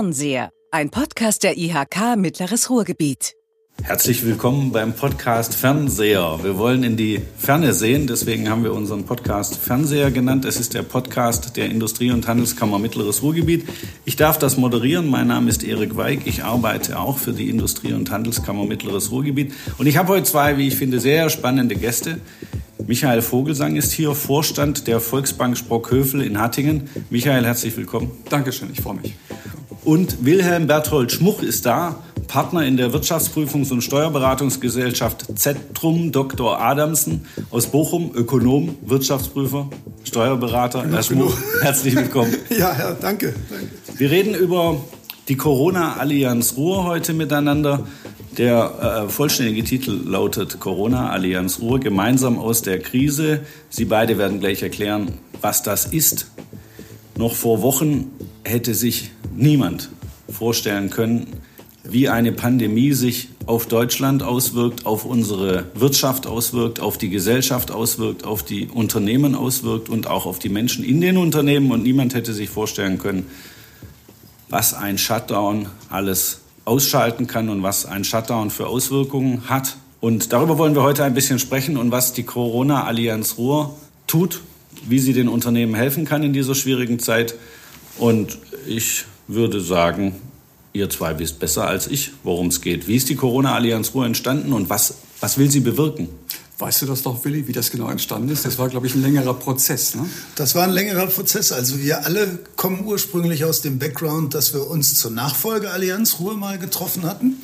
Fernseher, ein Podcast der IHK Mittleres Ruhrgebiet. Herzlich willkommen beim Podcast Fernseher. Wir wollen in die Ferne sehen, deswegen haben wir unseren Podcast Fernseher genannt. Es ist der Podcast der Industrie- und Handelskammer Mittleres Ruhrgebiet. Ich darf das moderieren. Mein Name ist Erik Weig. Ich arbeite auch für die Industrie- und Handelskammer Mittleres Ruhrgebiet. Und ich habe heute zwei, wie ich finde, sehr spannende Gäste. Michael Vogelsang ist hier, Vorstand der Volksbank Sprockhövel in Hattingen. Michael, herzlich willkommen. Dankeschön, ich freue mich. Und Wilhelm Berthold Schmuch ist da, Partner in der Wirtschaftsprüfungs- und Steuerberatungsgesellschaft Zetrum Dr. Adamsen aus Bochum, Ökonom, Wirtschaftsprüfer, Steuerberater. Herr Schmuch, herzlich willkommen. Ja, ja, danke. danke. Wir reden über die Corona-Allianz Ruhr heute miteinander. Der äh, vollständige Titel lautet Corona-Allianz Ruhr, gemeinsam aus der Krise. Sie beide werden gleich erklären, was das ist. Noch vor Wochen hätte sich niemand vorstellen können, wie eine Pandemie sich auf Deutschland auswirkt, auf unsere Wirtschaft auswirkt, auf die Gesellschaft auswirkt, auf die Unternehmen auswirkt und auch auf die Menschen in den Unternehmen. Und niemand hätte sich vorstellen können, was ein Shutdown alles ausschalten kann und was ein Shutdown für Auswirkungen hat. Und darüber wollen wir heute ein bisschen sprechen und was die Corona-Allianz Ruhr tut, wie sie den Unternehmen helfen kann in dieser schwierigen Zeit. Und ich würde sagen, ihr zwei wisst besser als ich, worum es geht. Wie ist die Corona-Allianz Ruhr entstanden und was, was will sie bewirken? Weißt du das doch, Willi, wie das genau entstanden ist? Das war, glaube ich, ein längerer Prozess. Ne? Das war ein längerer Prozess. Also wir alle kommen ursprünglich aus dem Background, dass wir uns zur Nachfolgeallianz Ruhr mal getroffen hatten,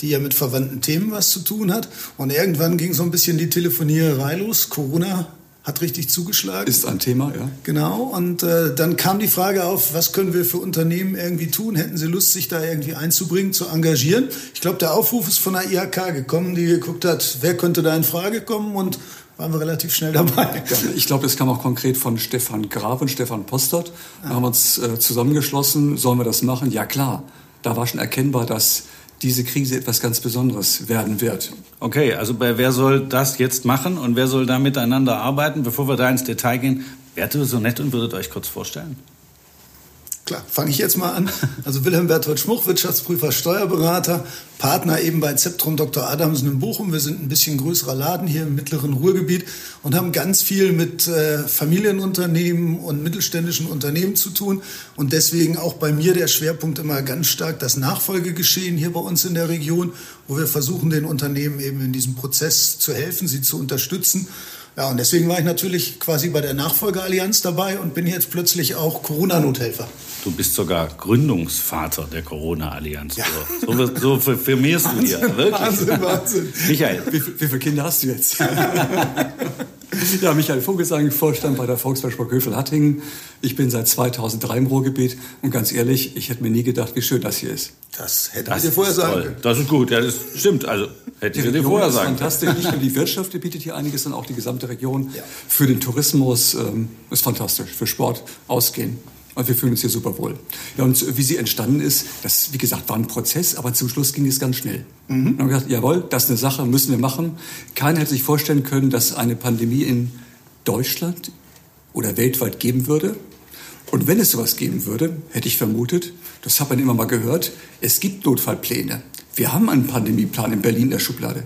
die ja mit verwandten Themen was zu tun hat. Und irgendwann ging so ein bisschen die Telefoniererei los. Corona hat richtig zugeschlagen. Ist ein Thema, ja. Genau. Und äh, dann kam die Frage auf, was können wir für Unternehmen irgendwie tun? Hätten sie Lust, sich da irgendwie einzubringen, zu engagieren? Ich glaube, der Aufruf ist von der IHK gekommen, die geguckt hat, wer könnte da in Frage kommen und waren wir relativ schnell dabei. Ja, ich glaube, das kam auch konkret von Stefan Graf und Stefan Postert. Wir haben uns äh, zusammengeschlossen, sollen wir das machen? Ja klar, da war schon erkennbar, dass diese Krise etwas ganz Besonderes werden wird. Okay, also bei wer soll das jetzt machen und wer soll da miteinander arbeiten? Bevor wir da ins Detail gehen, wärt ihr so nett und würdet euch kurz vorstellen? Klar, fange ich jetzt mal an. Also Wilhelm Berthold Schmuch, Wirtschaftsprüfer, Steuerberater, Partner eben bei Zeptrum Dr. Adamsen in Bochum. Wir sind ein bisschen größerer Laden hier im mittleren Ruhrgebiet und haben ganz viel mit äh, Familienunternehmen und mittelständischen Unternehmen zu tun. Und deswegen auch bei mir der Schwerpunkt immer ganz stark das Nachfolgegeschehen hier bei uns in der Region, wo wir versuchen, den Unternehmen eben in diesem Prozess zu helfen, sie zu unterstützen. Ja, und deswegen war ich natürlich quasi bei der Nachfolgeallianz dabei und bin jetzt plötzlich auch Corona-Nothelfer. Du bist sogar Gründungsvater der Corona-Allianz. Ja. So, so firmierst du dir. Wirklich. Wahnsinn, Wahnsinn. Michael. Wie, wie viele Kinder hast du jetzt? ja, Michael Vogelsang, Vorstand bei der Volksbank Sprockhövel Hattingen. Ich bin seit 2003 im Ruhrgebiet und ganz ehrlich, ich hätte mir nie gedacht, wie schön das hier ist. Das hätte das ich dir vorher sagen können. Das ist gut, ja, das stimmt. Also hätte ich dir vorher sagen können. fantastisch. Nicht nur die Wirtschaft die bietet hier einiges, sondern auch die gesamte Region. Ja. Für den Tourismus ähm, ist fantastisch. Für Sport, Ausgehen. Und wir fühlen uns hier super wohl. Ja, und wie sie entstanden ist, das, wie gesagt, war ein Prozess, aber zum Schluss ging es ganz schnell. Mhm. Und haben gesagt, jawohl, das ist eine Sache, müssen wir machen. Keiner hätte sich vorstellen können, dass eine Pandemie in Deutschland oder weltweit geben würde. Und wenn es sowas geben würde, hätte ich vermutet, das hat man immer mal gehört, es gibt Notfallpläne. Wir haben einen Pandemieplan in Berlin in der Schublade.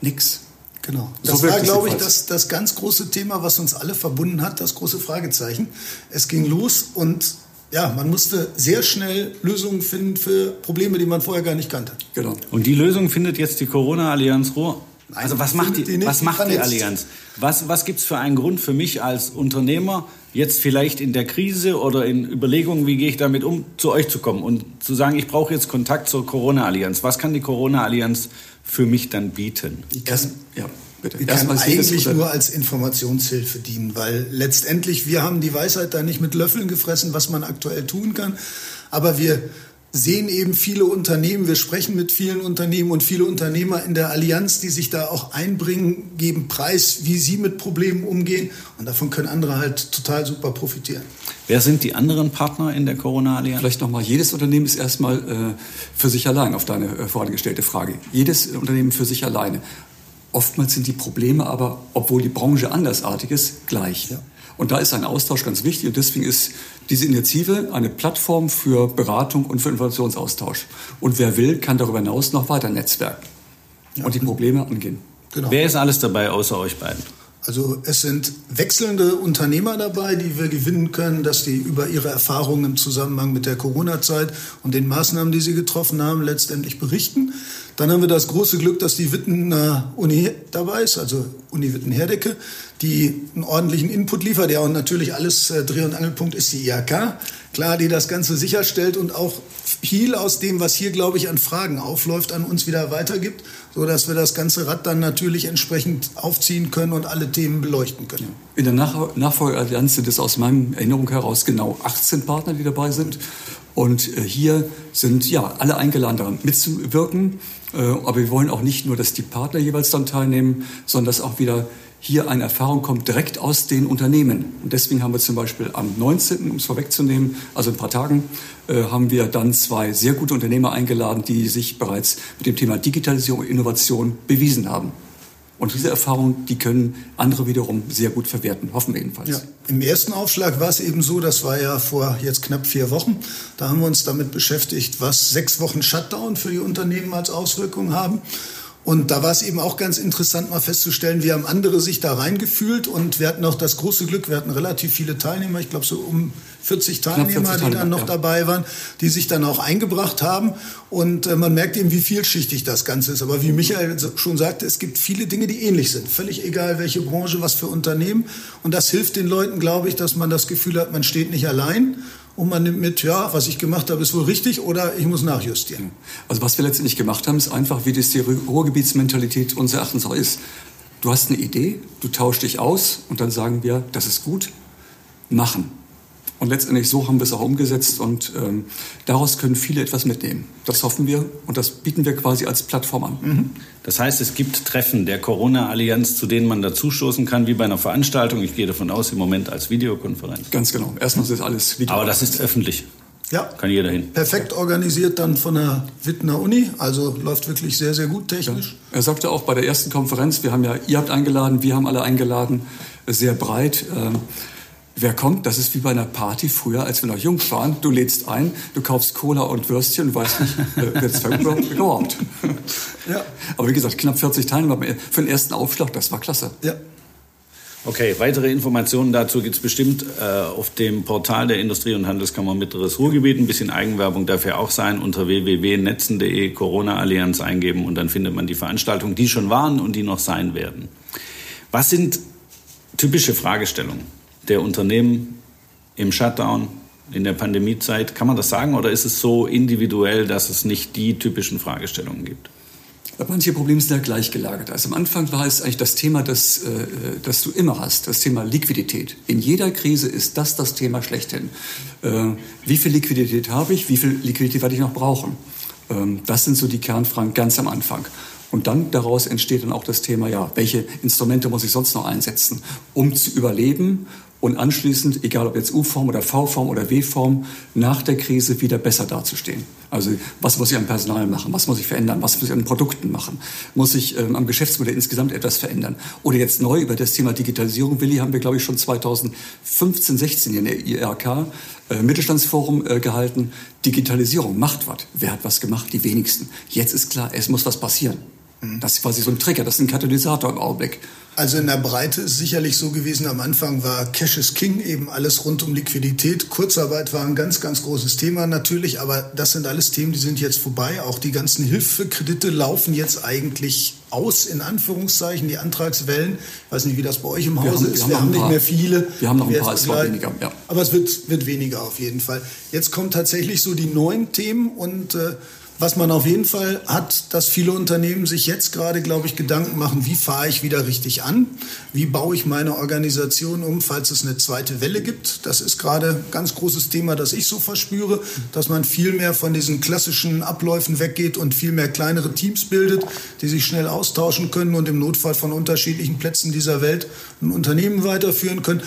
Nix. Genau. Das so war, glaube ich, das, das ganz große Thema, was uns alle verbunden hat, das große Fragezeichen. Es ging los und ja, man musste sehr schnell Lösungen finden für Probleme, die man vorher gar nicht kannte. Genau. Und die Lösung findet jetzt die Corona-Allianz Ruhr. Nein, also was macht die, die was macht die Allianz? Was, was gibt es für einen Grund für mich als Unternehmer, jetzt vielleicht in der Krise oder in Überlegungen, wie gehe ich damit um, zu euch zu kommen und zu sagen, ich brauche jetzt Kontakt zur Corona-Allianz. Was kann die Corona-Allianz für mich dann bieten? Die kann, ja, bitte. Die kann eigentlich nur als Informationshilfe dienen, weil letztendlich wir haben die Weisheit da nicht mit Löffeln gefressen, was man aktuell tun kann, aber wir sehen eben viele Unternehmen, wir sprechen mit vielen Unternehmen und viele Unternehmer in der Allianz, die sich da auch einbringen, geben Preis, wie sie mit Problemen umgehen und davon können andere halt total super profitieren. Wer sind die anderen Partner in der Corona-Allianz? Vielleicht nochmal, jedes Unternehmen ist erstmal äh, für sich allein, auf deine äh, vorhin gestellte Frage. Jedes Unternehmen für sich alleine. Oftmals sind die Probleme aber, obwohl die Branche andersartig ist, gleich. Ja. Und da ist ein Austausch ganz wichtig und deswegen ist diese Initiative eine Plattform für Beratung und für Informationsaustausch. Und wer will, kann darüber hinaus noch weiter netzwerken ja. und die Probleme angehen. Genau. Wer ist alles dabei außer euch beiden? Also es sind wechselnde Unternehmer dabei, die wir gewinnen können, dass die über ihre Erfahrungen im Zusammenhang mit der Corona-Zeit und den Maßnahmen, die sie getroffen haben, letztendlich berichten. Dann haben wir das große Glück, dass die Wittener Uni dabei ist, also Uni Witten-Herdecke, die einen ordentlichen Input liefert. Ja, und natürlich alles äh, Dreh- und Angelpunkt ist die IHK, klar, die das Ganze sicherstellt und auch viel aus dem, was hier, glaube ich, an Fragen aufläuft, an uns wieder weitergibt, so dass wir das ganze Rad dann natürlich entsprechend aufziehen können und alle Themen beleuchten können. In der Nach Nachfolgeallianz sind es aus meiner Erinnerung heraus genau 18 Partner, die dabei sind. Und äh, hier sind ja alle eingeladen, daran mitzuwirken. Äh, aber wir wollen auch nicht nur, dass die Partner jeweils dann teilnehmen, sondern dass auch wieder hier eine Erfahrung kommt direkt aus den Unternehmen. Und deswegen haben wir zum Beispiel am 19., um es vorwegzunehmen, also in ein paar Tagen, äh, haben wir dann zwei sehr gute Unternehmer eingeladen, die sich bereits mit dem Thema Digitalisierung und Innovation bewiesen haben. Und diese Erfahrungen, die können andere wiederum sehr gut verwerten, hoffen wir jedenfalls. Ja. Im ersten Aufschlag war es eben so, das war ja vor jetzt knapp vier Wochen, da haben wir uns damit beschäftigt, was sechs Wochen Shutdown für die Unternehmen als Auswirkungen haben. Und da war es eben auch ganz interessant, mal festzustellen, wie haben andere sich da reingefühlt. Und wir hatten auch das große Glück, wir hatten relativ viele Teilnehmer, ich glaube so um 40 Teilnehmer, 40 die dann noch ja. dabei waren, die sich dann auch eingebracht haben. Und äh, man merkt eben, wie vielschichtig das Ganze ist. Aber wie Michael schon sagte, es gibt viele Dinge, die ähnlich sind. Völlig egal, welche Branche, was für Unternehmen. Und das hilft den Leuten, glaube ich, dass man das Gefühl hat, man steht nicht allein und man nimmt mit, ja, was ich gemacht habe, ist wohl richtig oder ich muss nachjustieren. Also was wir letztendlich gemacht haben, ist einfach, wie das die Ruhrgebietsmentalität unseres Erachtens auch ist. Du hast eine Idee, du tauschst dich aus und dann sagen wir, das ist gut, machen. Und letztendlich so haben wir es auch umgesetzt und ähm, daraus können viele etwas mitnehmen. Das hoffen wir und das bieten wir quasi als Plattform an. Mhm. Das heißt, es gibt Treffen der Corona-Allianz, zu denen man dazustoßen kann, wie bei einer Veranstaltung. Ich gehe davon aus, im Moment als Videokonferenz. Ganz genau. Erstmal ist alles Video. Aber das ist öffentlich. Ja. Kann jeder hin. Perfekt organisiert dann von der Wittner Uni. Also läuft wirklich sehr, sehr gut technisch. Ja. Er sagte auch bei der ersten Konferenz, wir haben ja, ihr habt eingeladen, wir haben alle eingeladen, sehr breit. Ähm, Wer kommt? Das ist wie bei einer Party früher, als wir noch jung waren. Du lädst ein, du kaufst Cola und Würstchen und weißt nicht, äh, wird es überhaupt. Ja. Aber wie gesagt, knapp 40 Teilnehmer für den ersten Aufschlag, das war klasse. Ja. Okay, weitere Informationen dazu gibt es bestimmt äh, auf dem Portal der Industrie- und Handelskammer Mittleres Ruhrgebiet. Ein bisschen Eigenwerbung darf ja auch sein. Unter www.netzen.de Corona-Allianz eingeben und dann findet man die Veranstaltungen, die schon waren und die noch sein werden. Was sind typische Fragestellungen? Der Unternehmen im Shutdown, in der Pandemiezeit? Kann man das sagen oder ist es so individuell, dass es nicht die typischen Fragestellungen gibt? Manche Probleme sind ja gleich gelagert. Also am Anfang war es eigentlich das Thema, das, äh, das du immer hast, das Thema Liquidität. In jeder Krise ist das das Thema schlechthin. Äh, wie viel Liquidität habe ich? Wie viel Liquidität werde ich noch brauchen? Ähm, das sind so die Kernfragen ganz am Anfang. Und dann daraus entsteht dann auch das Thema, ja, welche Instrumente muss ich sonst noch einsetzen, um zu überleben und anschließend, egal ob jetzt U-Form oder V-Form oder W-Form, nach der Krise wieder besser dazustehen. Also was muss ich am Personal machen, was muss ich verändern, was muss ich an Produkten machen, muss ich ähm, am Geschäftsmodell insgesamt etwas verändern. Oder jetzt neu über das Thema Digitalisierung, Willi, haben wir, glaube ich, schon 2015, 16 in der IRK äh, Mittelstandsforum äh, gehalten. Digitalisierung macht was. Wer hat was gemacht? Die wenigsten. Jetzt ist klar, es muss was passieren. Mhm. Das ist quasi so ein Trigger, das ist ein Katalysator im Augenblick. Also in der Breite ist sicherlich so gewesen, am Anfang war Cash is King, eben alles rund um Liquidität. Kurzarbeit war ein ganz, ganz großes Thema natürlich, aber das sind alles Themen, die sind jetzt vorbei. Auch die ganzen Hilfekredite laufen jetzt eigentlich aus, in Anführungszeichen, die Antragswellen. Ich weiß nicht, wie das bei euch im Hause haben, ist. Wir, wir haben, nicht mehr viele. Wir haben noch ein paar, es war weniger. Ja. Aber es wird, wird weniger auf jeden Fall. Jetzt kommen tatsächlich so die neuen Themen und äh, was man auf jeden Fall hat, dass viele Unternehmen sich jetzt gerade, glaube ich, Gedanken machen, wie fahre ich wieder richtig an? Wie baue ich meine Organisation um, falls es eine zweite Welle gibt? Das ist gerade ein ganz großes Thema, das ich so verspüre, dass man viel mehr von diesen klassischen Abläufen weggeht und viel mehr kleinere Teams bildet, die sich schnell austauschen können und im Notfall von unterschiedlichen Plätzen dieser Welt ein Unternehmen weiterführen können.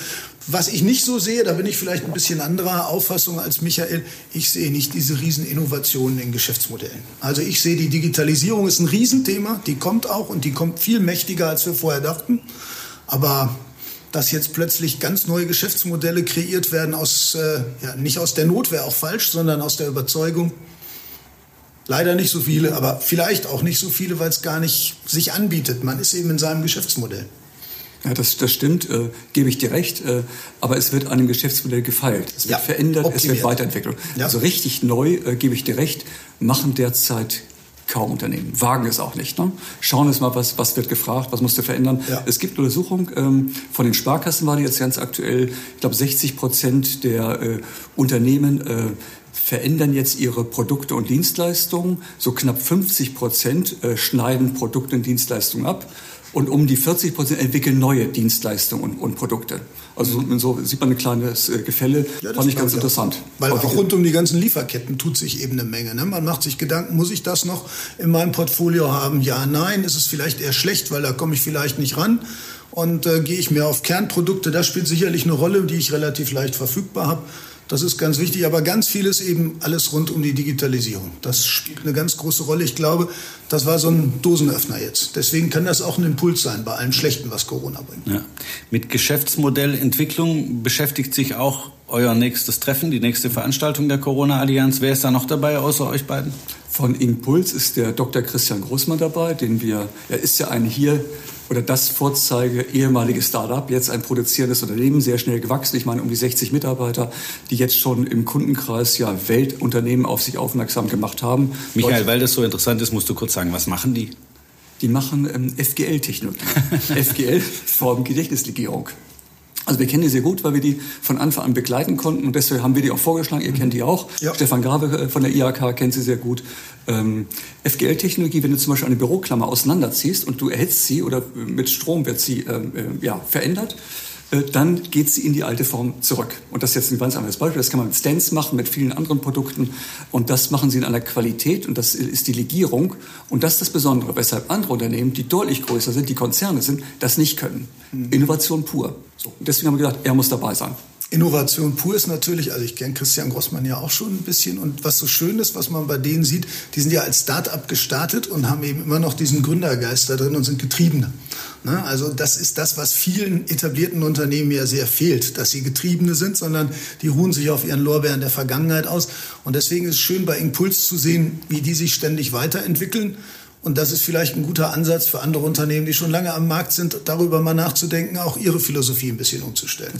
Was ich nicht so sehe, da bin ich vielleicht ein bisschen anderer Auffassung als Michael, ich sehe nicht diese Rieseninnovationen in Geschäftsmodellen. Also ich sehe, die Digitalisierung ist ein Riesenthema, die kommt auch und die kommt viel mächtiger, als wir vorher dachten. Aber dass jetzt plötzlich ganz neue Geschäftsmodelle kreiert werden aus, äh, ja, nicht aus der Not wäre auch falsch, sondern aus der Überzeugung. Leider nicht so viele, aber vielleicht auch nicht so viele, weil es gar nicht sich anbietet. Man ist eben in seinem Geschäftsmodell. Ja, das, das stimmt, äh, gebe ich dir recht. Äh, aber es wird an dem Geschäftsmodell gefeilt. Es wird ja, verändert, optimiert. es wird weiterentwickelt. Ja. Also richtig neu, äh, gebe ich dir recht, machen derzeit kaum Unternehmen. Wagen es auch nicht. Ne? Schauen wir mal, was, was wird gefragt, was musste verändern. Ja. Es gibt eine Untersuchung ähm, von den Sparkassen, war die jetzt ganz aktuell. Ich glaube, 60 Prozent der äh, Unternehmen äh, verändern jetzt ihre Produkte und Dienstleistungen. So knapp 50 Prozent äh, schneiden Produkte und Dienstleistungen ab und um die 40 Prozent entwickeln neue Dienstleistungen und, und Produkte. Also so sieht man ein kleines äh, Gefälle, ja, fand ich ganz interessant. Weil auch rund um die ganzen Lieferketten tut sich eben eine Menge. Ne? Man macht sich Gedanken, muss ich das noch in meinem Portfolio haben? Ja, nein, ist es vielleicht eher schlecht, weil da komme ich vielleicht nicht ran. Und äh, gehe ich mehr auf Kernprodukte, das spielt sicherlich eine Rolle, die ich relativ leicht verfügbar habe. Das ist ganz wichtig, aber ganz vieles eben alles rund um die Digitalisierung. Das spielt eine ganz große Rolle. Ich glaube, das war so ein Dosenöffner jetzt. Deswegen kann das auch ein Impuls sein bei allem Schlechten, was Corona bringt. Ja. Mit Geschäftsmodellentwicklung beschäftigt sich auch euer nächstes Treffen, die nächste Veranstaltung der Corona-Allianz. Wer ist da noch dabei außer euch beiden? Von Impuls ist der Dr. Christian Großmann dabei, den wir, er ist ja ein hier oder das Vorzeige ehemalige Startup, jetzt ein produzierendes Unternehmen, sehr schnell gewachsen. Ich meine, um die 60 Mitarbeiter, die jetzt schon im Kundenkreis ja Weltunternehmen auf sich aufmerksam gemacht haben. Michael, weil das so interessant ist, musst du kurz sagen, was machen die? Die machen ähm, FGL-Technologie. FGL, Formgedächtnislegierung. Also wir kennen die sehr gut, weil wir die von Anfang an begleiten konnten und deswegen haben wir die auch vorgeschlagen. Ihr kennt die auch. Ja. Stefan Grave äh, von der IHK kennt sie sehr gut. Ähm, FGL-Technologie, wenn du zum Beispiel eine Büroklammer auseinanderziehst und du erhitzt sie oder mit Strom wird sie ähm, äh, ja, verändert, äh, dann geht sie in die alte Form zurück. Und das ist jetzt ein ganz anderes Beispiel. Das kann man mit Stents machen, mit vielen anderen Produkten. Und das machen sie in einer Qualität und das ist die Legierung. Und das ist das Besondere, weshalb andere Unternehmen, die deutlich größer sind, die Konzerne sind, das nicht können. Mhm. Innovation pur. So. Und deswegen haben wir gedacht, er muss dabei sein. Innovation pur ist natürlich, also ich kenne Christian Grossmann ja auch schon ein bisschen und was so schön ist, was man bei denen sieht, die sind ja als Start-up gestartet und haben eben immer noch diesen Gründergeist da drin und sind Getriebene. Ne? Also das ist das, was vielen etablierten Unternehmen ja sehr fehlt, dass sie Getriebene sind, sondern die ruhen sich auf ihren Lorbeeren der Vergangenheit aus. Und deswegen ist es schön bei Impuls zu sehen, wie die sich ständig weiterentwickeln und das ist vielleicht ein guter Ansatz für andere Unternehmen, die schon lange am Markt sind, darüber mal nachzudenken, auch ihre Philosophie ein bisschen umzustellen.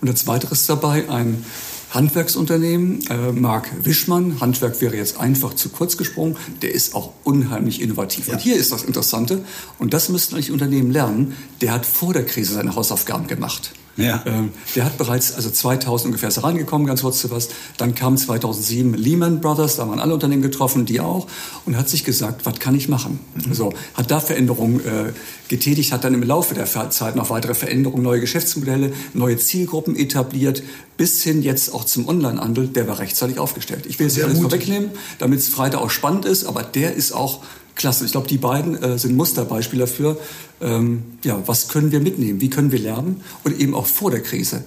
Und als weiteres dabei ein Handwerksunternehmen, äh, Marc Wischmann. Handwerk wäre jetzt einfach zu kurz gesprungen. Der ist auch unheimlich innovativ. Ja. Und hier ist das Interessante, und das müssten eigentlich Unternehmen lernen, der hat vor der Krise seine Hausaufgaben gemacht. Ja. Ähm, der hat bereits, also 2000 ungefähr ist er reingekommen, ganz kurz zu was. Dann kam 2007 Lehman Brothers, da waren alle Unternehmen getroffen, die auch, und hat sich gesagt, was kann ich machen? Mhm. So, hat da Veränderungen äh, getätigt, hat dann im Laufe der Zeit noch weitere Veränderungen, neue Geschäftsmodelle, neue Zielgruppen etabliert, bis hin jetzt auch zum Onlinehandel, der war rechtzeitig aufgestellt. Ich will jetzt alles vorwegnehmen, damit es Freitag auch spannend ist, aber der ist auch klasse. Ich glaube, die beiden äh, sind Musterbeispiele dafür, ähm, ja, was können wir mitnehmen, wie können wir lernen und eben auch vor der Krise.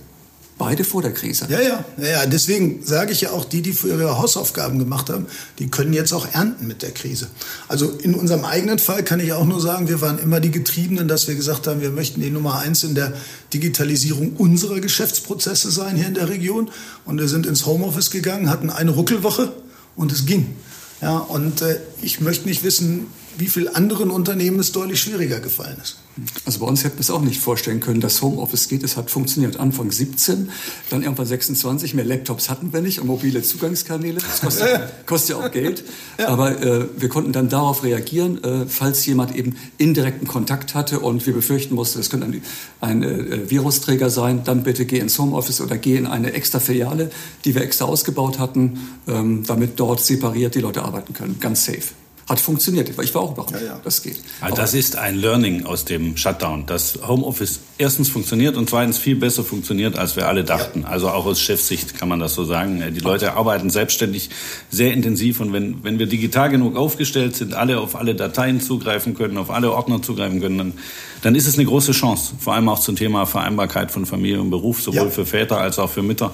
Beide vor der Krise. Ja, ja, ja. Deswegen sage ich ja auch, die, die für ihre Hausaufgaben gemacht haben, die können jetzt auch ernten mit der Krise. Also in unserem eigenen Fall kann ich auch nur sagen, wir waren immer die Getriebenen, dass wir gesagt haben, wir möchten die Nummer eins in der Digitalisierung unserer Geschäftsprozesse sein hier in der Region. Und wir sind ins Homeoffice gegangen, hatten eine Ruckelwoche und es ging. Ja, und äh, ich möchte nicht wissen, wie viel anderen Unternehmen es deutlich schwieriger gefallen ist. Also bei uns hätten wir es auch nicht vorstellen können, dass Homeoffice geht. Es hat funktioniert. Anfang 17, dann irgendwann 26. Mehr Laptops hatten wir nicht und mobile Zugangskanäle. Das kostet, kostet ja auch Geld. Ja. Aber äh, wir konnten dann darauf reagieren, äh, falls jemand eben indirekten Kontakt hatte und wir befürchten mussten, das könnte ein, ein äh, Virusträger sein, dann bitte geh ins Homeoffice oder geh in eine extra Filiale, die wir extra ausgebaut hatten, ähm, damit dort separiert die Leute arbeiten können. Ganz safe hat funktioniert. Ich war auch überrascht, ja, ja. das geht. Also das ist ein Learning aus dem Shutdown, dass Homeoffice erstens funktioniert und zweitens viel besser funktioniert, als wir alle dachten. Ja. Also auch aus Chefsicht kann man das so sagen. Die Leute arbeiten selbstständig sehr intensiv und wenn, wenn wir digital genug aufgestellt sind, alle auf alle Dateien zugreifen können, auf alle Ordner zugreifen können, dann, dann ist es eine große Chance. Vor allem auch zum Thema Vereinbarkeit von Familie und Beruf, sowohl für Väter als auch für Mütter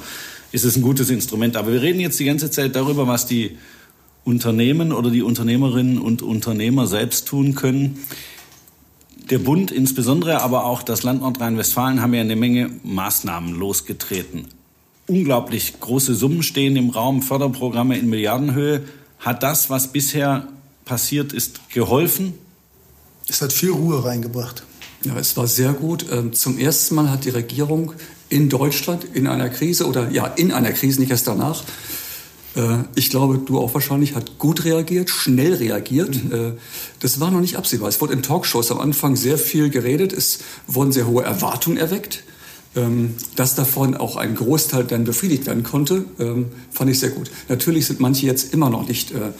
ist es ein gutes Instrument. Aber wir reden jetzt die ganze Zeit darüber, was die Unternehmen oder die Unternehmerinnen und Unternehmer selbst tun können. Der Bund insbesondere, aber auch das Land Nordrhein-Westfalen haben ja eine Menge Maßnahmen losgetreten. Unglaublich große Summen stehen im Raum, Förderprogramme in Milliardenhöhe. Hat das, was bisher passiert ist, geholfen? Es hat viel Ruhe reingebracht. Ja, es war sehr gut. Ähm, zum ersten Mal hat die Regierung in Deutschland in einer Krise oder ja, in einer Krise, nicht erst danach, äh, ich glaube, du auch wahrscheinlich, hat gut reagiert, schnell reagiert. Mhm. Äh, das war noch nicht absehbar. Es wurde in Talkshows am Anfang sehr viel geredet. Es wurden sehr hohe Erwartungen erweckt. Ähm, dass davon auch ein Großteil dann befriedigt werden konnte, ähm, fand ich sehr gut. Natürlich sind manche jetzt immer noch nicht äh,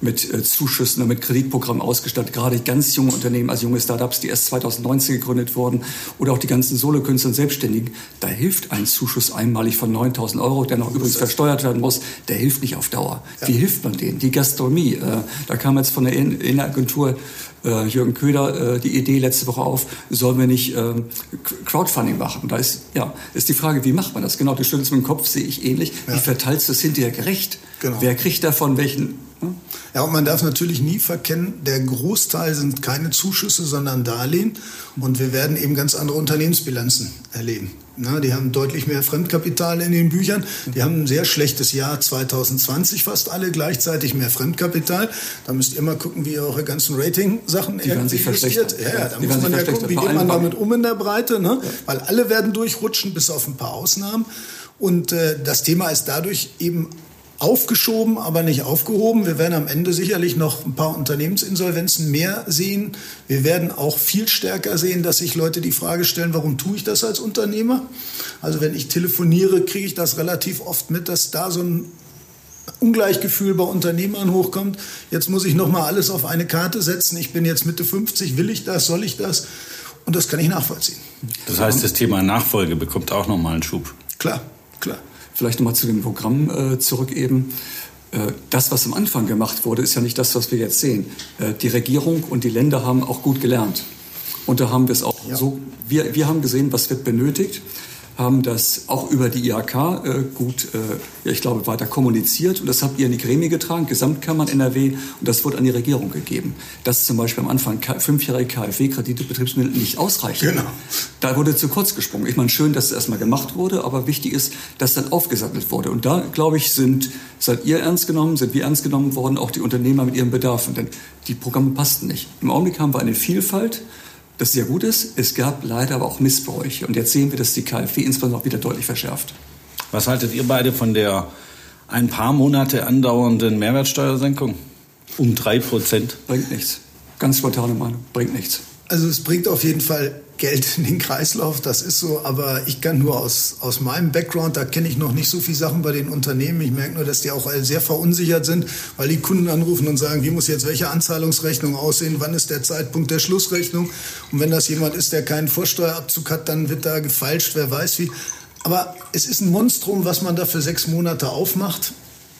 mit äh, Zuschüssen oder mit Kreditprogrammen ausgestattet. Gerade ganz junge Unternehmen, also junge Startups, die erst 2019 gegründet wurden oder auch die ganzen Solokünstler und Selbstständigen. Da hilft ein Zuschuss einmalig von 9000 Euro, der noch übrigens versteuert werden muss. Der hilft nicht auf Dauer. Ja. Wie hilft man denen? Die Gastronomie. Äh, da kam jetzt von der Inneragentur äh, Jürgen Köder äh, die Idee letzte Woche auf, sollen wir nicht äh, Crowdfunding machen? Da ist, ja, ist die Frage, wie macht man das? Genau, du schüttelst mit dem Kopf, sehe ich ähnlich. Ja. Wie verteilst du es hinterher gerecht? Genau. Wer kriegt davon welchen ja, und man darf natürlich nie verkennen, der Großteil sind keine Zuschüsse, sondern Darlehen. Und wir werden eben ganz andere Unternehmensbilanzen erleben. Na, die haben deutlich mehr Fremdkapital in den Büchern. Die haben ein sehr schlechtes Jahr 2020, fast alle gleichzeitig mehr Fremdkapital. Da müsst ihr mal gucken, wie ihr eure ganzen Rating-Sachen Die werden sich. Ja, ja, da die muss man ja gucken, wie geht man damit um in der Breite. Ne? Ja. Weil alle werden durchrutschen, bis auf ein paar Ausnahmen. Und äh, das Thema ist dadurch eben aufgeschoben, aber nicht aufgehoben. Wir werden am Ende sicherlich noch ein paar Unternehmensinsolvenzen mehr sehen. Wir werden auch viel stärker sehen, dass sich Leute die Frage stellen, warum tue ich das als Unternehmer? Also wenn ich telefoniere, kriege ich das relativ oft mit, dass da so ein Ungleichgefühl bei Unternehmern hochkommt. Jetzt muss ich noch mal alles auf eine Karte setzen. Ich bin jetzt Mitte 50, will ich das, soll ich das? Und das kann ich nachvollziehen. Das heißt, das Thema Nachfolge bekommt auch noch mal einen Schub. Klar, klar. Vielleicht nochmal zu dem Programm äh, zurück eben. Äh, das, was am Anfang gemacht wurde, ist ja nicht das, was wir jetzt sehen. Äh, die Regierung und die Länder haben auch gut gelernt. Und da haben wir es auch ja. so, wir, wir haben gesehen, was wird benötigt haben das auch über die IHK äh, gut, äh, ja, ich glaube, weiter kommuniziert. Und das habt ihr in die Gremie getragen, Gesamtkammern NRW, und das wurde an die Regierung gegeben. Dass zum Beispiel am Anfang fünfjährige KfW-Kredite, Betriebsmittel nicht ausreichen. Genau. Da wurde zu kurz gesprungen. Ich meine, schön, dass es erstmal gemacht wurde, aber wichtig ist, dass dann aufgesattelt wurde. Und da, glaube ich, sind, seid ihr ernst genommen, sind wir ernst genommen worden, auch die Unternehmer mit ihren Bedarfen. Denn die Programme passten nicht. Im Augenblick haben wir eine Vielfalt das sehr gut ist. Es gab leider aber auch Missbräuche. Und jetzt sehen wir, dass die KfW insbesondere auch wieder deutlich verschärft. Was haltet ihr beide von der ein paar Monate andauernden Mehrwertsteuersenkung um drei Prozent? Bringt nichts. Ganz spontane Meinung. Bringt nichts. Also es bringt auf jeden Fall Geld in den Kreislauf, das ist so, aber ich kann nur aus, aus meinem Background, da kenne ich noch nicht so viele Sachen bei den Unternehmen. Ich merke nur, dass die auch sehr verunsichert sind, weil die Kunden anrufen und sagen, wie muss jetzt welche Anzahlungsrechnung aussehen, wann ist der Zeitpunkt der Schlussrechnung. Und wenn das jemand ist, der keinen Vorsteuerabzug hat, dann wird da gefeilscht, wer weiß wie. Aber es ist ein Monstrum, was man da für sechs Monate aufmacht.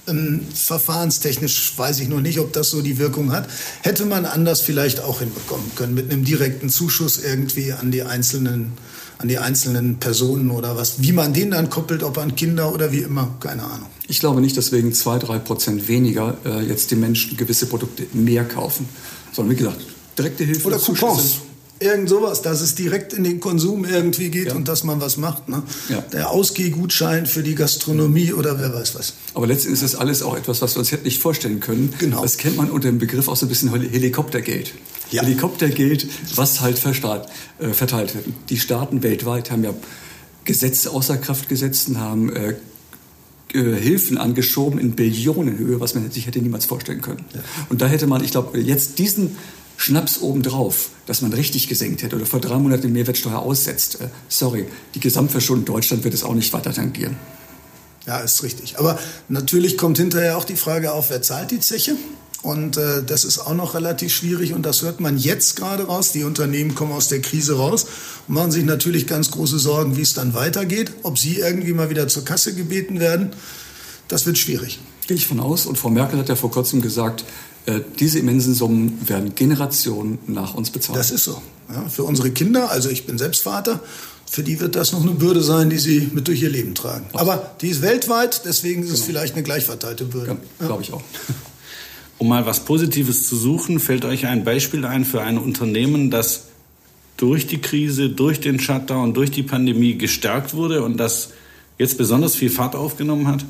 Ähm, verfahrenstechnisch weiß ich noch nicht, ob das so die Wirkung hat. Hätte man anders vielleicht auch hinbekommen können, mit einem direkten Zuschuss irgendwie an die einzelnen, an die einzelnen Personen oder was. Wie man den dann koppelt, ob an Kinder oder wie immer, keine Ahnung. Ich glaube nicht, dass wegen zwei, drei Prozent weniger äh, jetzt die Menschen gewisse Produkte mehr kaufen, sondern wie gesagt, direkte Hilfe. Oder Coupons. Irgend sowas, dass es direkt in den Konsum irgendwie geht ja. und dass man was macht. Ne? Ja. Der Ausgehgutschein für die Gastronomie oder wer weiß was. Aber letztendlich ist das alles auch etwas, was wir uns nicht vorstellen können. Genau. Das kennt man unter dem Begriff auch so ein bisschen Helikoptergeld. Ja. Helikoptergeld, was halt äh, verteilt wird. Die Staaten weltweit haben ja Gesetze außer Kraft gesetzt und haben äh, äh, Hilfen angeschoben in Billionenhöhe, was man sich hätte niemals vorstellen können. Ja. Und da hätte man, ich glaube, jetzt diesen Schnaps obendrauf, dass man richtig gesenkt hätte oder vor drei Monaten die Mehrwertsteuer aussetzt. Äh, sorry, die Gesamtverschuldung Deutschland wird es auch nicht weiter tangieren. Ja, ist richtig. Aber natürlich kommt hinterher auch die Frage auf, wer zahlt die Zeche? Und äh, das ist auch noch relativ schwierig und das hört man jetzt gerade raus. Die Unternehmen kommen aus der Krise raus und machen sich natürlich ganz große Sorgen, wie es dann weitergeht. Ob sie irgendwie mal wieder zur Kasse gebeten werden, das wird schwierig. Gehe ich von aus. Und Frau Merkel hat ja vor kurzem gesagt, diese immensen Summen werden Generationen nach uns bezahlt. Das ist so. Ja, für unsere Kinder, also ich bin selbst Vater, für die wird das noch eine Bürde sein, die sie mit durch ihr Leben tragen. Aber die ist weltweit, deswegen ist genau. es vielleicht eine gleichverteilte Bürde. Ja, Glaube ich auch. Um mal was Positives zu suchen, fällt euch ein Beispiel ein für ein Unternehmen, das durch die Krise, durch den Shutdown, durch die Pandemie gestärkt wurde und das jetzt besonders viel Fahrt aufgenommen hat?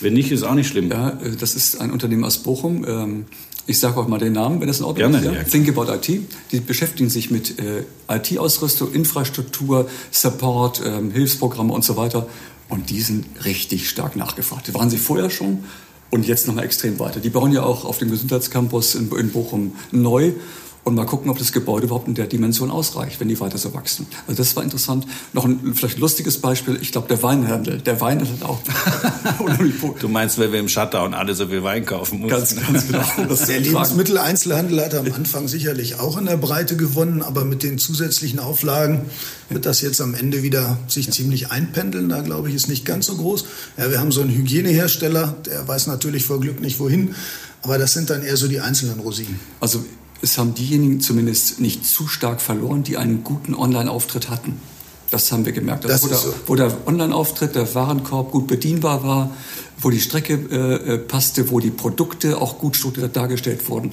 Wenn nicht, ist auch nicht schlimm. Ja, äh, das ist ein Unternehmen aus Bochum. Ähm, ich sage auch mal den Namen, wenn das in Ordnung Gerne, ist. Ja? ja. Think About IT. Die beschäftigen sich mit äh, IT-Ausrüstung, Infrastruktur, Support, ähm, Hilfsprogramme und so weiter. Und die sind richtig stark nachgefragt. Die waren sie vorher schon und jetzt nochmal extrem weiter. Die bauen ja auch auf dem Gesundheitscampus in Bochum neu und mal gucken, ob das Gebäude überhaupt in der Dimension ausreicht, wenn die weiter so wachsen. Also das war interessant. Noch ein vielleicht ein lustiges Beispiel, ich glaube der Weinhandel. Der Weinhandel hat auch Du meinst, wenn wir im Shutdown alle so viel Wein kaufen mussten? Ganz, ganz genau. der Lebensmitteleinzelhandel hat am Anfang sicherlich auch in der Breite gewonnen, aber mit den zusätzlichen Auflagen wird das jetzt am Ende wieder sich ja. ziemlich einpendeln. Da glaube ich, ist nicht ganz so groß. Ja, wir haben so einen Hygienehersteller, der weiß natürlich vor Glück nicht wohin. Aber das sind dann eher so die einzelnen Rosinen. Also es haben diejenigen zumindest nicht zu stark verloren, die einen guten Online-Auftritt hatten. Das haben wir gemerkt. Also, wo, der, so. wo, der, Online-Auftritt, der Warenkorb gut bedienbar war, wo die Strecke äh, äh, passte, wo die Produkte auch gut strukturiert dargestellt wurden,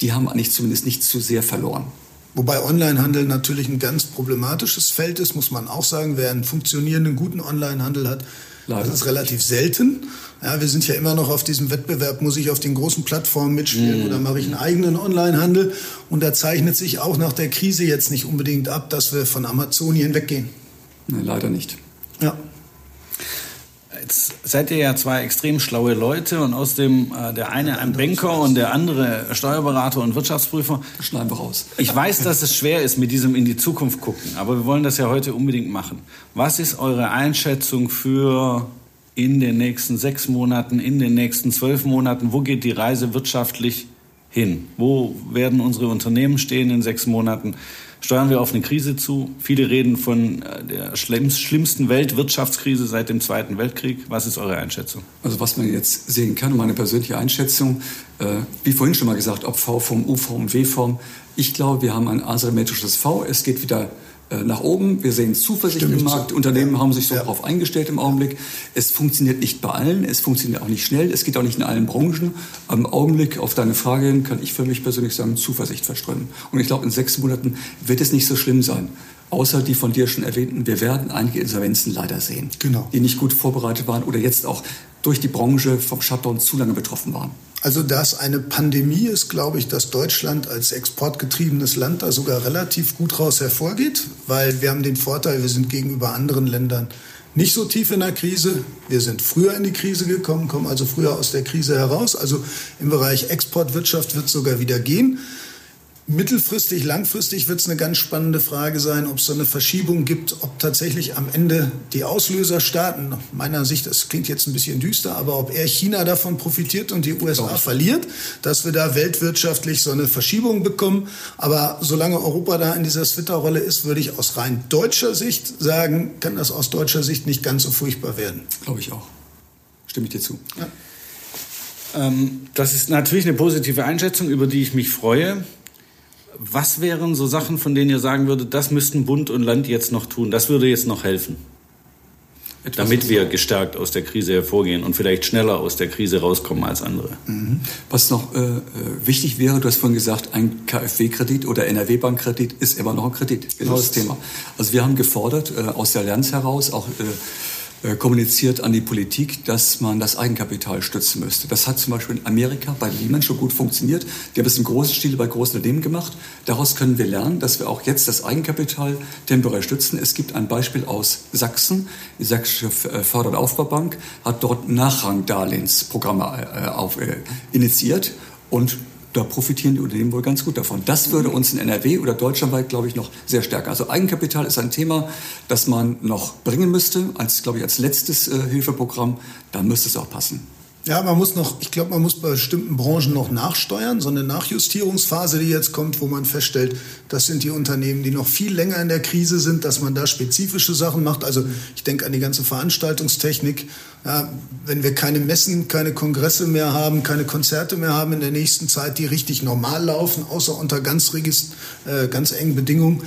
die haben eigentlich zumindest nicht zu sehr verloren. Wobei Onlinehandel natürlich ein ganz problematisches Feld ist, muss man auch sagen. Wer einen funktionierenden, guten Onlinehandel hat, Leider. Das ist relativ selten. Ja, wir sind ja immer noch auf diesem Wettbewerb, muss ich auf den großen Plattformen mitspielen mhm. oder mache ich einen eigenen Onlinehandel? Und da zeichnet sich auch nach der Krise jetzt nicht unbedingt ab, dass wir von Amazon hier hinweggehen. Nein, leider nicht. Ja. Jetzt seid ihr ja zwei extrem schlaue Leute und aus dem äh, der eine ein Banker und der andere Steuerberater und Wirtschaftsprüfer. Das schneiden wir raus. Ich weiß, dass es schwer ist mit diesem in die Zukunft gucken, aber wir wollen das ja heute unbedingt machen. Was ist eure Einschätzung für in den nächsten sechs Monaten, in den nächsten zwölf Monaten? Wo geht die Reise wirtschaftlich hin? Wo werden unsere Unternehmen stehen in sechs Monaten? Steuern wir auf eine Krise zu. Viele reden von äh, der schlimmsten Weltwirtschaftskrise seit dem Zweiten Weltkrieg. Was ist eure Einschätzung? Also was man jetzt sehen kann, meine persönliche Einschätzung, äh, wie vorhin schon mal gesagt, ob V-Form, U-Form, W-Form. Ich glaube, wir haben ein asymmetrisches V. Es geht wieder nach oben. Wir sehen Zuversicht Stimmt im Markt. So. Unternehmen ja. haben sich so ja. darauf eingestellt im Augenblick. Es funktioniert nicht bei allen. Es funktioniert auch nicht schnell. Es geht auch nicht in allen Branchen. Am Augenblick auf deine Frage hin kann ich für mich persönlich sagen, Zuversicht verströmen. Und ich glaube, in sechs Monaten wird es nicht so schlimm sein. Außer die von dir schon erwähnten, wir werden einige Insolvenzen leider sehen, genau. die nicht gut vorbereitet waren oder jetzt auch durch die Branche vom Shutdown zu lange betroffen waren. Also dass eine Pandemie ist, glaube ich, dass Deutschland als exportgetriebenes Land da sogar relativ gut raus hervorgeht, weil wir haben den Vorteil, wir sind gegenüber anderen Ländern nicht so tief in der Krise. Wir sind früher in die Krise gekommen, kommen also früher aus der Krise heraus. Also im Bereich Exportwirtschaft wird es sogar wieder gehen. Mittelfristig, langfristig wird es eine ganz spannende Frage sein, ob es so eine Verschiebung gibt, ob tatsächlich am Ende die Auslöserstaaten, meiner Sicht, das klingt jetzt ein bisschen düster, aber ob eher China davon profitiert und die USA verliert, dass wir da weltwirtschaftlich so eine Verschiebung bekommen. Aber solange Europa da in dieser Twitter-Rolle ist, würde ich aus rein deutscher Sicht sagen, kann das aus deutscher Sicht nicht ganz so furchtbar werden. Glaube ich auch. Stimme ich dir zu. Ja. Ähm, das ist natürlich eine positive Einschätzung, über die ich mich freue. Was wären so Sachen, von denen ihr sagen würdet, das müssten Bund und Land jetzt noch tun, das würde jetzt noch helfen? Etwas damit wir gestärkt aus der Krise hervorgehen und vielleicht schneller aus der Krise rauskommen als andere. Mhm. Was noch äh, äh wichtig wäre, du hast vorhin gesagt, ein KfW-Kredit oder NRW-Bankkredit ist immer noch ein Kredit. Genau das Thema. Also wir haben gefordert, äh, aus der Allianz heraus, auch äh, kommuniziert an die Politik, dass man das Eigenkapital stützen müsste. Das hat zum Beispiel in Amerika bei Lehman schon gut funktioniert. Die haben es in großen Stil bei großen Unternehmen gemacht. Daraus können wir lernen, dass wir auch jetzt das Eigenkapital temporär stützen. Es gibt ein Beispiel aus Sachsen. Die Sächsische äh, Förder- und Aufbaubank hat dort Nachrangdarlehensprogramme äh, äh, initiiert und da profitieren die Unternehmen wohl ganz gut davon. Das würde uns in NRW oder deutschlandweit, glaube ich, noch sehr stärken. Also Eigenkapital ist ein Thema, das man noch bringen müsste, als, glaube ich, als letztes äh, Hilfeprogramm. Da müsste es auch passen. Ja, man muss noch, ich glaube, man muss bei bestimmten Branchen noch nachsteuern. So eine Nachjustierungsphase, die jetzt kommt, wo man feststellt, das sind die Unternehmen, die noch viel länger in der Krise sind, dass man da spezifische Sachen macht. Also ich denke an die ganze Veranstaltungstechnik. Ja, wenn wir keine Messen, keine Kongresse mehr haben, keine Konzerte mehr haben in der nächsten Zeit, die richtig normal laufen, außer unter ganz, regist, äh, ganz engen Bedingungen,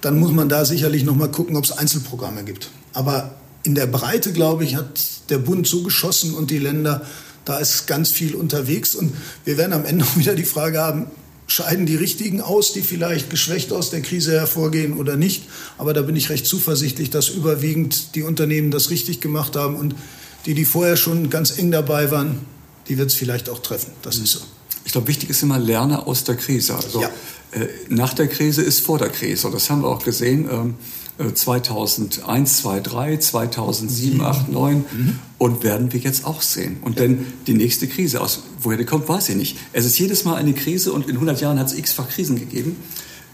dann muss man da sicherlich noch mal gucken, ob es Einzelprogramme gibt. Aber in der Breite, glaube ich, hat der Bund so geschossen und die Länder, da ist ganz viel unterwegs. Und wir werden am Ende auch wieder die Frage haben, scheiden die Richtigen aus, die vielleicht geschwächt aus der Krise hervorgehen oder nicht. Aber da bin ich recht zuversichtlich, dass überwiegend die Unternehmen das richtig gemacht haben und die, die vorher schon ganz eng dabei waren, die wird es vielleicht auch treffen. Das ist so. Ich glaube, wichtig ist immer lerne aus der Krise. Also ja. äh, nach der Krise ist vor der Krise. Und das haben wir auch gesehen. Ähm, 2001, 2003, 2007, 2008, 2009 mhm. und werden wir jetzt auch sehen. Und denn die nächste Krise, aus woher die kommt, weiß ich nicht. Es ist jedes Mal eine Krise und in 100 Jahren hat es x-fach Krisen gegeben.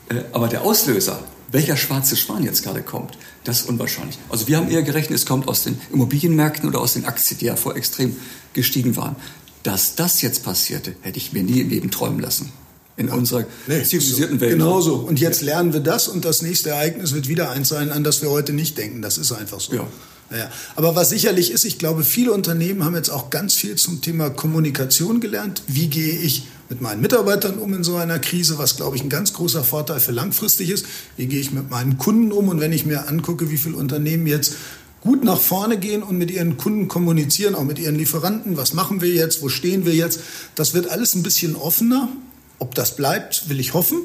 Äh, aber der Auslöser, welcher schwarze Schwan jetzt gerade kommt, das ist unwahrscheinlich. Also wir haben eher gerechnet, es kommt aus den Immobilienmärkten oder aus den Aktien, die ja vor extrem gestiegen waren. Dass das jetzt passierte, hätte ich mir nie im Leben träumen lassen in ja. unserer nee, zivilisierten Welt. Genau so. Und jetzt lernen wir das und das nächste Ereignis wird wieder eins sein, an das wir heute nicht denken. Das ist einfach so. Ja. Ja, aber was sicherlich ist, ich glaube, viele Unternehmen haben jetzt auch ganz viel zum Thema Kommunikation gelernt. Wie gehe ich mit meinen Mitarbeitern um in so einer Krise, was, glaube ich, ein ganz großer Vorteil für langfristig ist. Wie gehe ich mit meinen Kunden um? Und wenn ich mir angucke, wie viele Unternehmen jetzt gut nach vorne gehen und mit ihren Kunden kommunizieren, auch mit ihren Lieferanten, was machen wir jetzt, wo stehen wir jetzt, das wird alles ein bisschen offener. Ob das bleibt, will ich hoffen.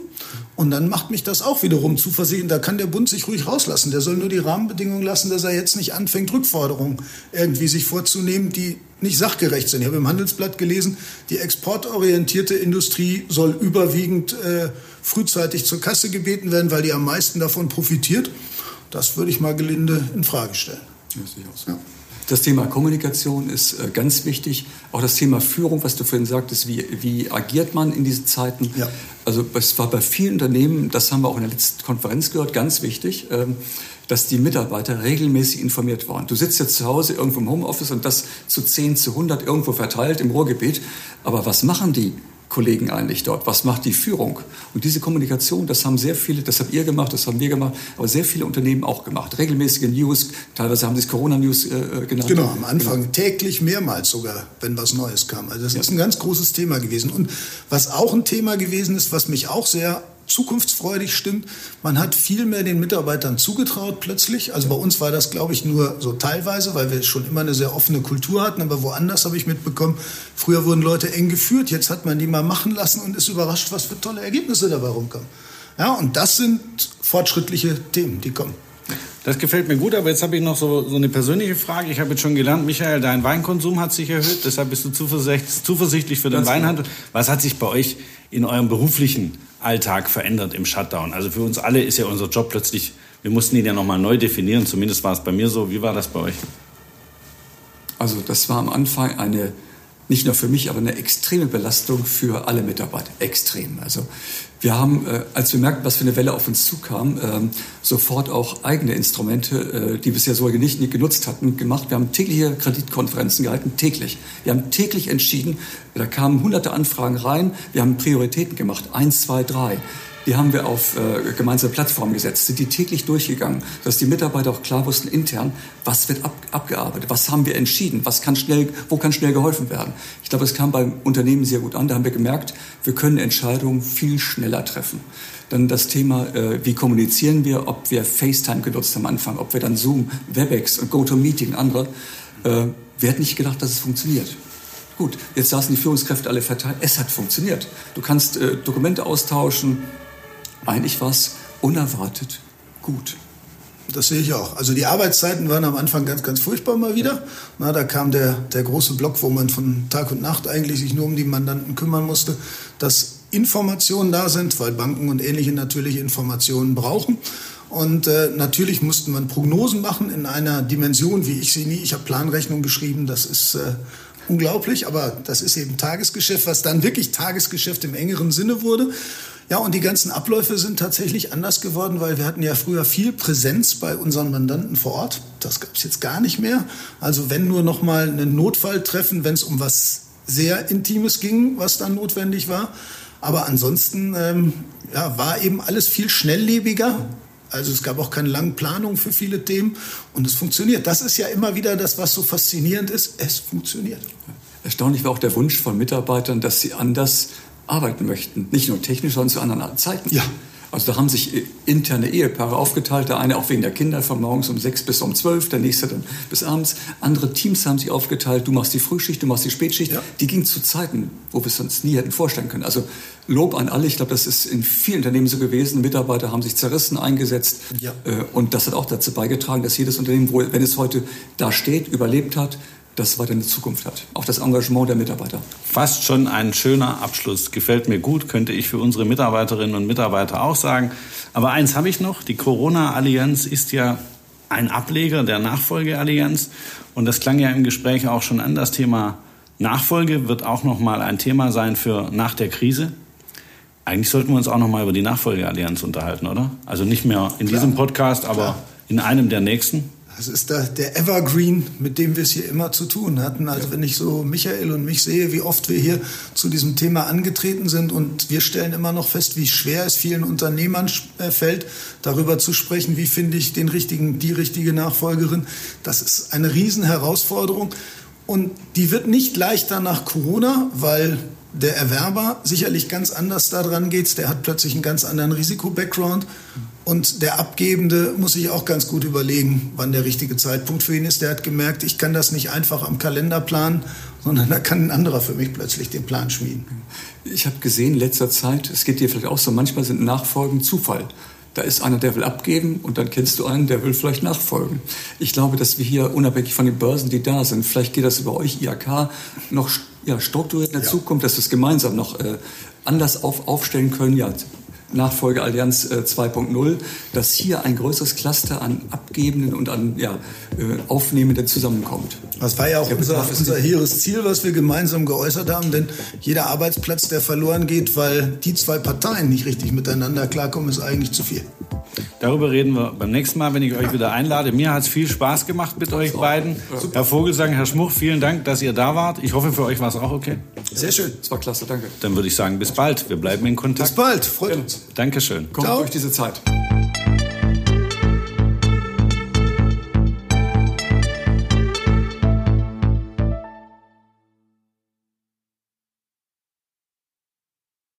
Und dann macht mich das auch wiederum zuversichtlich. Da kann der Bund sich ruhig rauslassen. Der soll nur die Rahmenbedingungen lassen, dass er jetzt nicht anfängt, Rückforderungen irgendwie sich vorzunehmen, die nicht sachgerecht sind. Ich habe im Handelsblatt gelesen, die exportorientierte Industrie soll überwiegend äh, frühzeitig zur Kasse gebeten werden, weil die am meisten davon profitiert. Das würde ich mal gelinde in Frage stellen. Ja, sehe ich auch so. Ja. Das Thema Kommunikation ist äh, ganz wichtig. Auch das Thema Führung, was du vorhin sagtest, wie, wie agiert man in diesen Zeiten? Ja. Also es war bei vielen Unternehmen, das haben wir auch in der letzten Konferenz gehört, ganz wichtig, ähm, dass die Mitarbeiter regelmäßig informiert waren. Du sitzt jetzt zu Hause irgendwo im Homeoffice und das zu 10, zu 100 irgendwo verteilt im Ruhrgebiet. Aber was machen die? Kollegen eigentlich dort? Was macht die Führung? Und diese Kommunikation, das haben sehr viele, das habt ihr gemacht, das haben wir gemacht, aber sehr viele Unternehmen auch gemacht. Regelmäßige News, teilweise haben sie es Corona-News äh, äh, genannt. Genau, am Anfang genau. täglich mehrmals sogar, wenn was Neues kam. Also das ja. ist ein ganz großes Thema gewesen. Und was auch ein Thema gewesen ist, was mich auch sehr zukunftsfreudig stimmt. Man hat viel mehr den Mitarbeitern zugetraut plötzlich. Also bei uns war das, glaube ich, nur so teilweise, weil wir schon immer eine sehr offene Kultur hatten. Aber woanders habe ich mitbekommen, früher wurden Leute eng geführt. Jetzt hat man die mal machen lassen und ist überrascht, was für tolle Ergebnisse dabei rumkommen. Ja, und das sind fortschrittliche Themen, die kommen. Das gefällt mir gut, aber jetzt habe ich noch so, so eine persönliche Frage. Ich habe jetzt schon gelernt, Michael, dein Weinkonsum hat sich erhöht, deshalb bist du zuversichtlich, zuversichtlich für den Ganz Weinhandel. Was hat sich bei euch in eurem beruflichen Alltag verändert im Shutdown? Also für uns alle ist ja unser Job plötzlich, wir mussten ihn ja nochmal neu definieren, zumindest war es bei mir so. Wie war das bei euch? Also das war am Anfang eine nicht nur für mich, aber eine extreme Belastung für alle Mitarbeiter. Extrem. Also wir haben, äh, als wir merkten, was für eine Welle auf uns zukam, äh, sofort auch eigene Instrumente, äh, die bisher so nicht, nicht genutzt hatten, gemacht. Wir haben tägliche Kreditkonferenzen gehalten, täglich. Wir haben täglich entschieden, da kamen hunderte Anfragen rein, wir haben Prioritäten gemacht, eins, zwei, drei. Die haben wir auf äh, gemeinsame Plattformen gesetzt, sind die täglich durchgegangen, dass die Mitarbeiter auch klar wussten intern, was wird ab, abgearbeitet, was haben wir entschieden, was kann schnell, wo kann schnell geholfen werden. Ich glaube, es kam beim Unternehmen sehr gut an. Da haben wir gemerkt, wir können Entscheidungen viel schneller treffen. Dann das Thema, äh, wie kommunizieren wir, ob wir FaceTime genutzt am Anfang, ob wir dann Zoom, WebEx und GoToMeeting, andere. Äh, wir hätten nicht gedacht, dass es funktioniert. Gut, jetzt saßen die Führungskräfte alle verteilt. Es hat funktioniert. Du kannst äh, Dokumente austauschen, eigentlich war es unerwartet gut. Das sehe ich auch. Also die Arbeitszeiten waren am Anfang ganz, ganz furchtbar mal wieder. Na, da kam der, der große Block, wo man von Tag und Nacht eigentlich sich nur um die Mandanten kümmern musste, dass Informationen da sind, weil Banken und ähnliche natürlich Informationen brauchen. Und äh, natürlich musste man Prognosen machen in einer Dimension, wie ich sie nie. Ich habe Planrechnung geschrieben, das ist äh, unglaublich, aber das ist eben Tagesgeschäft, was dann wirklich Tagesgeschäft im engeren Sinne wurde. Ja, und die ganzen Abläufe sind tatsächlich anders geworden, weil wir hatten ja früher viel Präsenz bei unseren Mandanten vor Ort. Das gab es jetzt gar nicht mehr. Also wenn nur noch mal einen Notfall treffen, wenn es um was sehr Intimes ging, was dann notwendig war. Aber ansonsten ähm, ja, war eben alles viel schnelllebiger. Also es gab auch keine langen Planungen für viele Themen und es funktioniert. Das ist ja immer wieder das, was so faszinierend ist. Es funktioniert. Erstaunlich war auch der Wunsch von Mitarbeitern, dass sie anders arbeiten möchten. Nicht nur technisch, sondern zu anderen Zeiten. Ja. Also da haben sich äh, interne Ehepaare aufgeteilt, der eine auch wegen der Kinder von morgens um sechs bis um zwölf, der nächste dann bis abends. Andere Teams haben sich aufgeteilt, du machst die Frühschicht, du machst die Spätschicht. Ja. Die ging zu Zeiten, wo wir es uns nie hätten vorstellen können. Also Lob an alle, ich glaube, das ist in vielen Unternehmen so gewesen. Mitarbeiter haben sich zerrissen eingesetzt ja. Äh, und das hat auch dazu beigetragen, dass jedes Unternehmen, wenn es heute da steht, überlebt hat, das weiter eine Zukunft hat. Auch das Engagement der Mitarbeiter. Fast schon ein schöner Abschluss. Gefällt mir gut, könnte ich für unsere Mitarbeiterinnen und Mitarbeiter auch sagen. Aber eins habe ich noch. Die Corona-Allianz ist ja ein Ableger der Nachfolgeallianz. Und das klang ja im Gespräch auch schon an. Das Thema Nachfolge wird auch noch mal ein Thema sein für nach der Krise. Eigentlich sollten wir uns auch noch mal über die Nachfolgeallianz unterhalten, oder? Also nicht mehr in Klar. diesem Podcast, aber Klar. in einem der nächsten. Das ist der, der Evergreen, mit dem wir es hier immer zu tun hatten. Also ja. wenn ich so Michael und mich sehe, wie oft wir hier zu diesem Thema angetreten sind und wir stellen immer noch fest, wie schwer es vielen Unternehmern äh, fällt, darüber zu sprechen, wie finde ich den richtigen, die richtige Nachfolgerin. Das ist eine Riesenherausforderung und die wird nicht leichter nach Corona, weil der Erwerber sicherlich ganz anders daran geht. Der hat plötzlich einen ganz anderen Risiko-Background. Und der Abgebende muss sich auch ganz gut überlegen, wann der richtige Zeitpunkt für ihn ist. Der hat gemerkt, ich kann das nicht einfach am Kalender planen, sondern da kann ein anderer für mich plötzlich den Plan schmieden. Ich habe gesehen in letzter Zeit, es geht dir vielleicht auch so, manchmal sind Nachfolgen Zufall. Da ist einer, der will abgeben und dann kennst du einen, der will vielleicht nachfolgen. Ich glaube, dass wir hier unabhängig von den Börsen, die da sind, vielleicht geht das über euch IAK noch ja, strukturiert in der ja. Zukunft, dass wir es gemeinsam noch äh, anders auf, aufstellen können. Ja, Nachfolgeallianz äh, 2.0, dass hier ein größeres Cluster an Abgebenden und an ja, äh, Aufnehmenden zusammenkommt. Das war ja auch unser, unser hehres Ziel, was wir gemeinsam geäußert haben, denn jeder Arbeitsplatz, der verloren geht, weil die zwei Parteien nicht richtig miteinander klarkommen, ist eigentlich zu viel. Darüber reden wir beim nächsten Mal, wenn ich euch wieder einlade. Mir hat es viel Spaß gemacht mit euch beiden. Super. Herr Vogelsang, Herr Schmuch, vielen Dank, dass ihr da wart. Ich hoffe, für euch war es auch okay. Sehr schön. Es war klasse, danke. Dann würde ich sagen, bis bald. Wir bleiben in Kontakt. Bis bald, freut uns. Dankeschön. Kommt durch diese Zeit.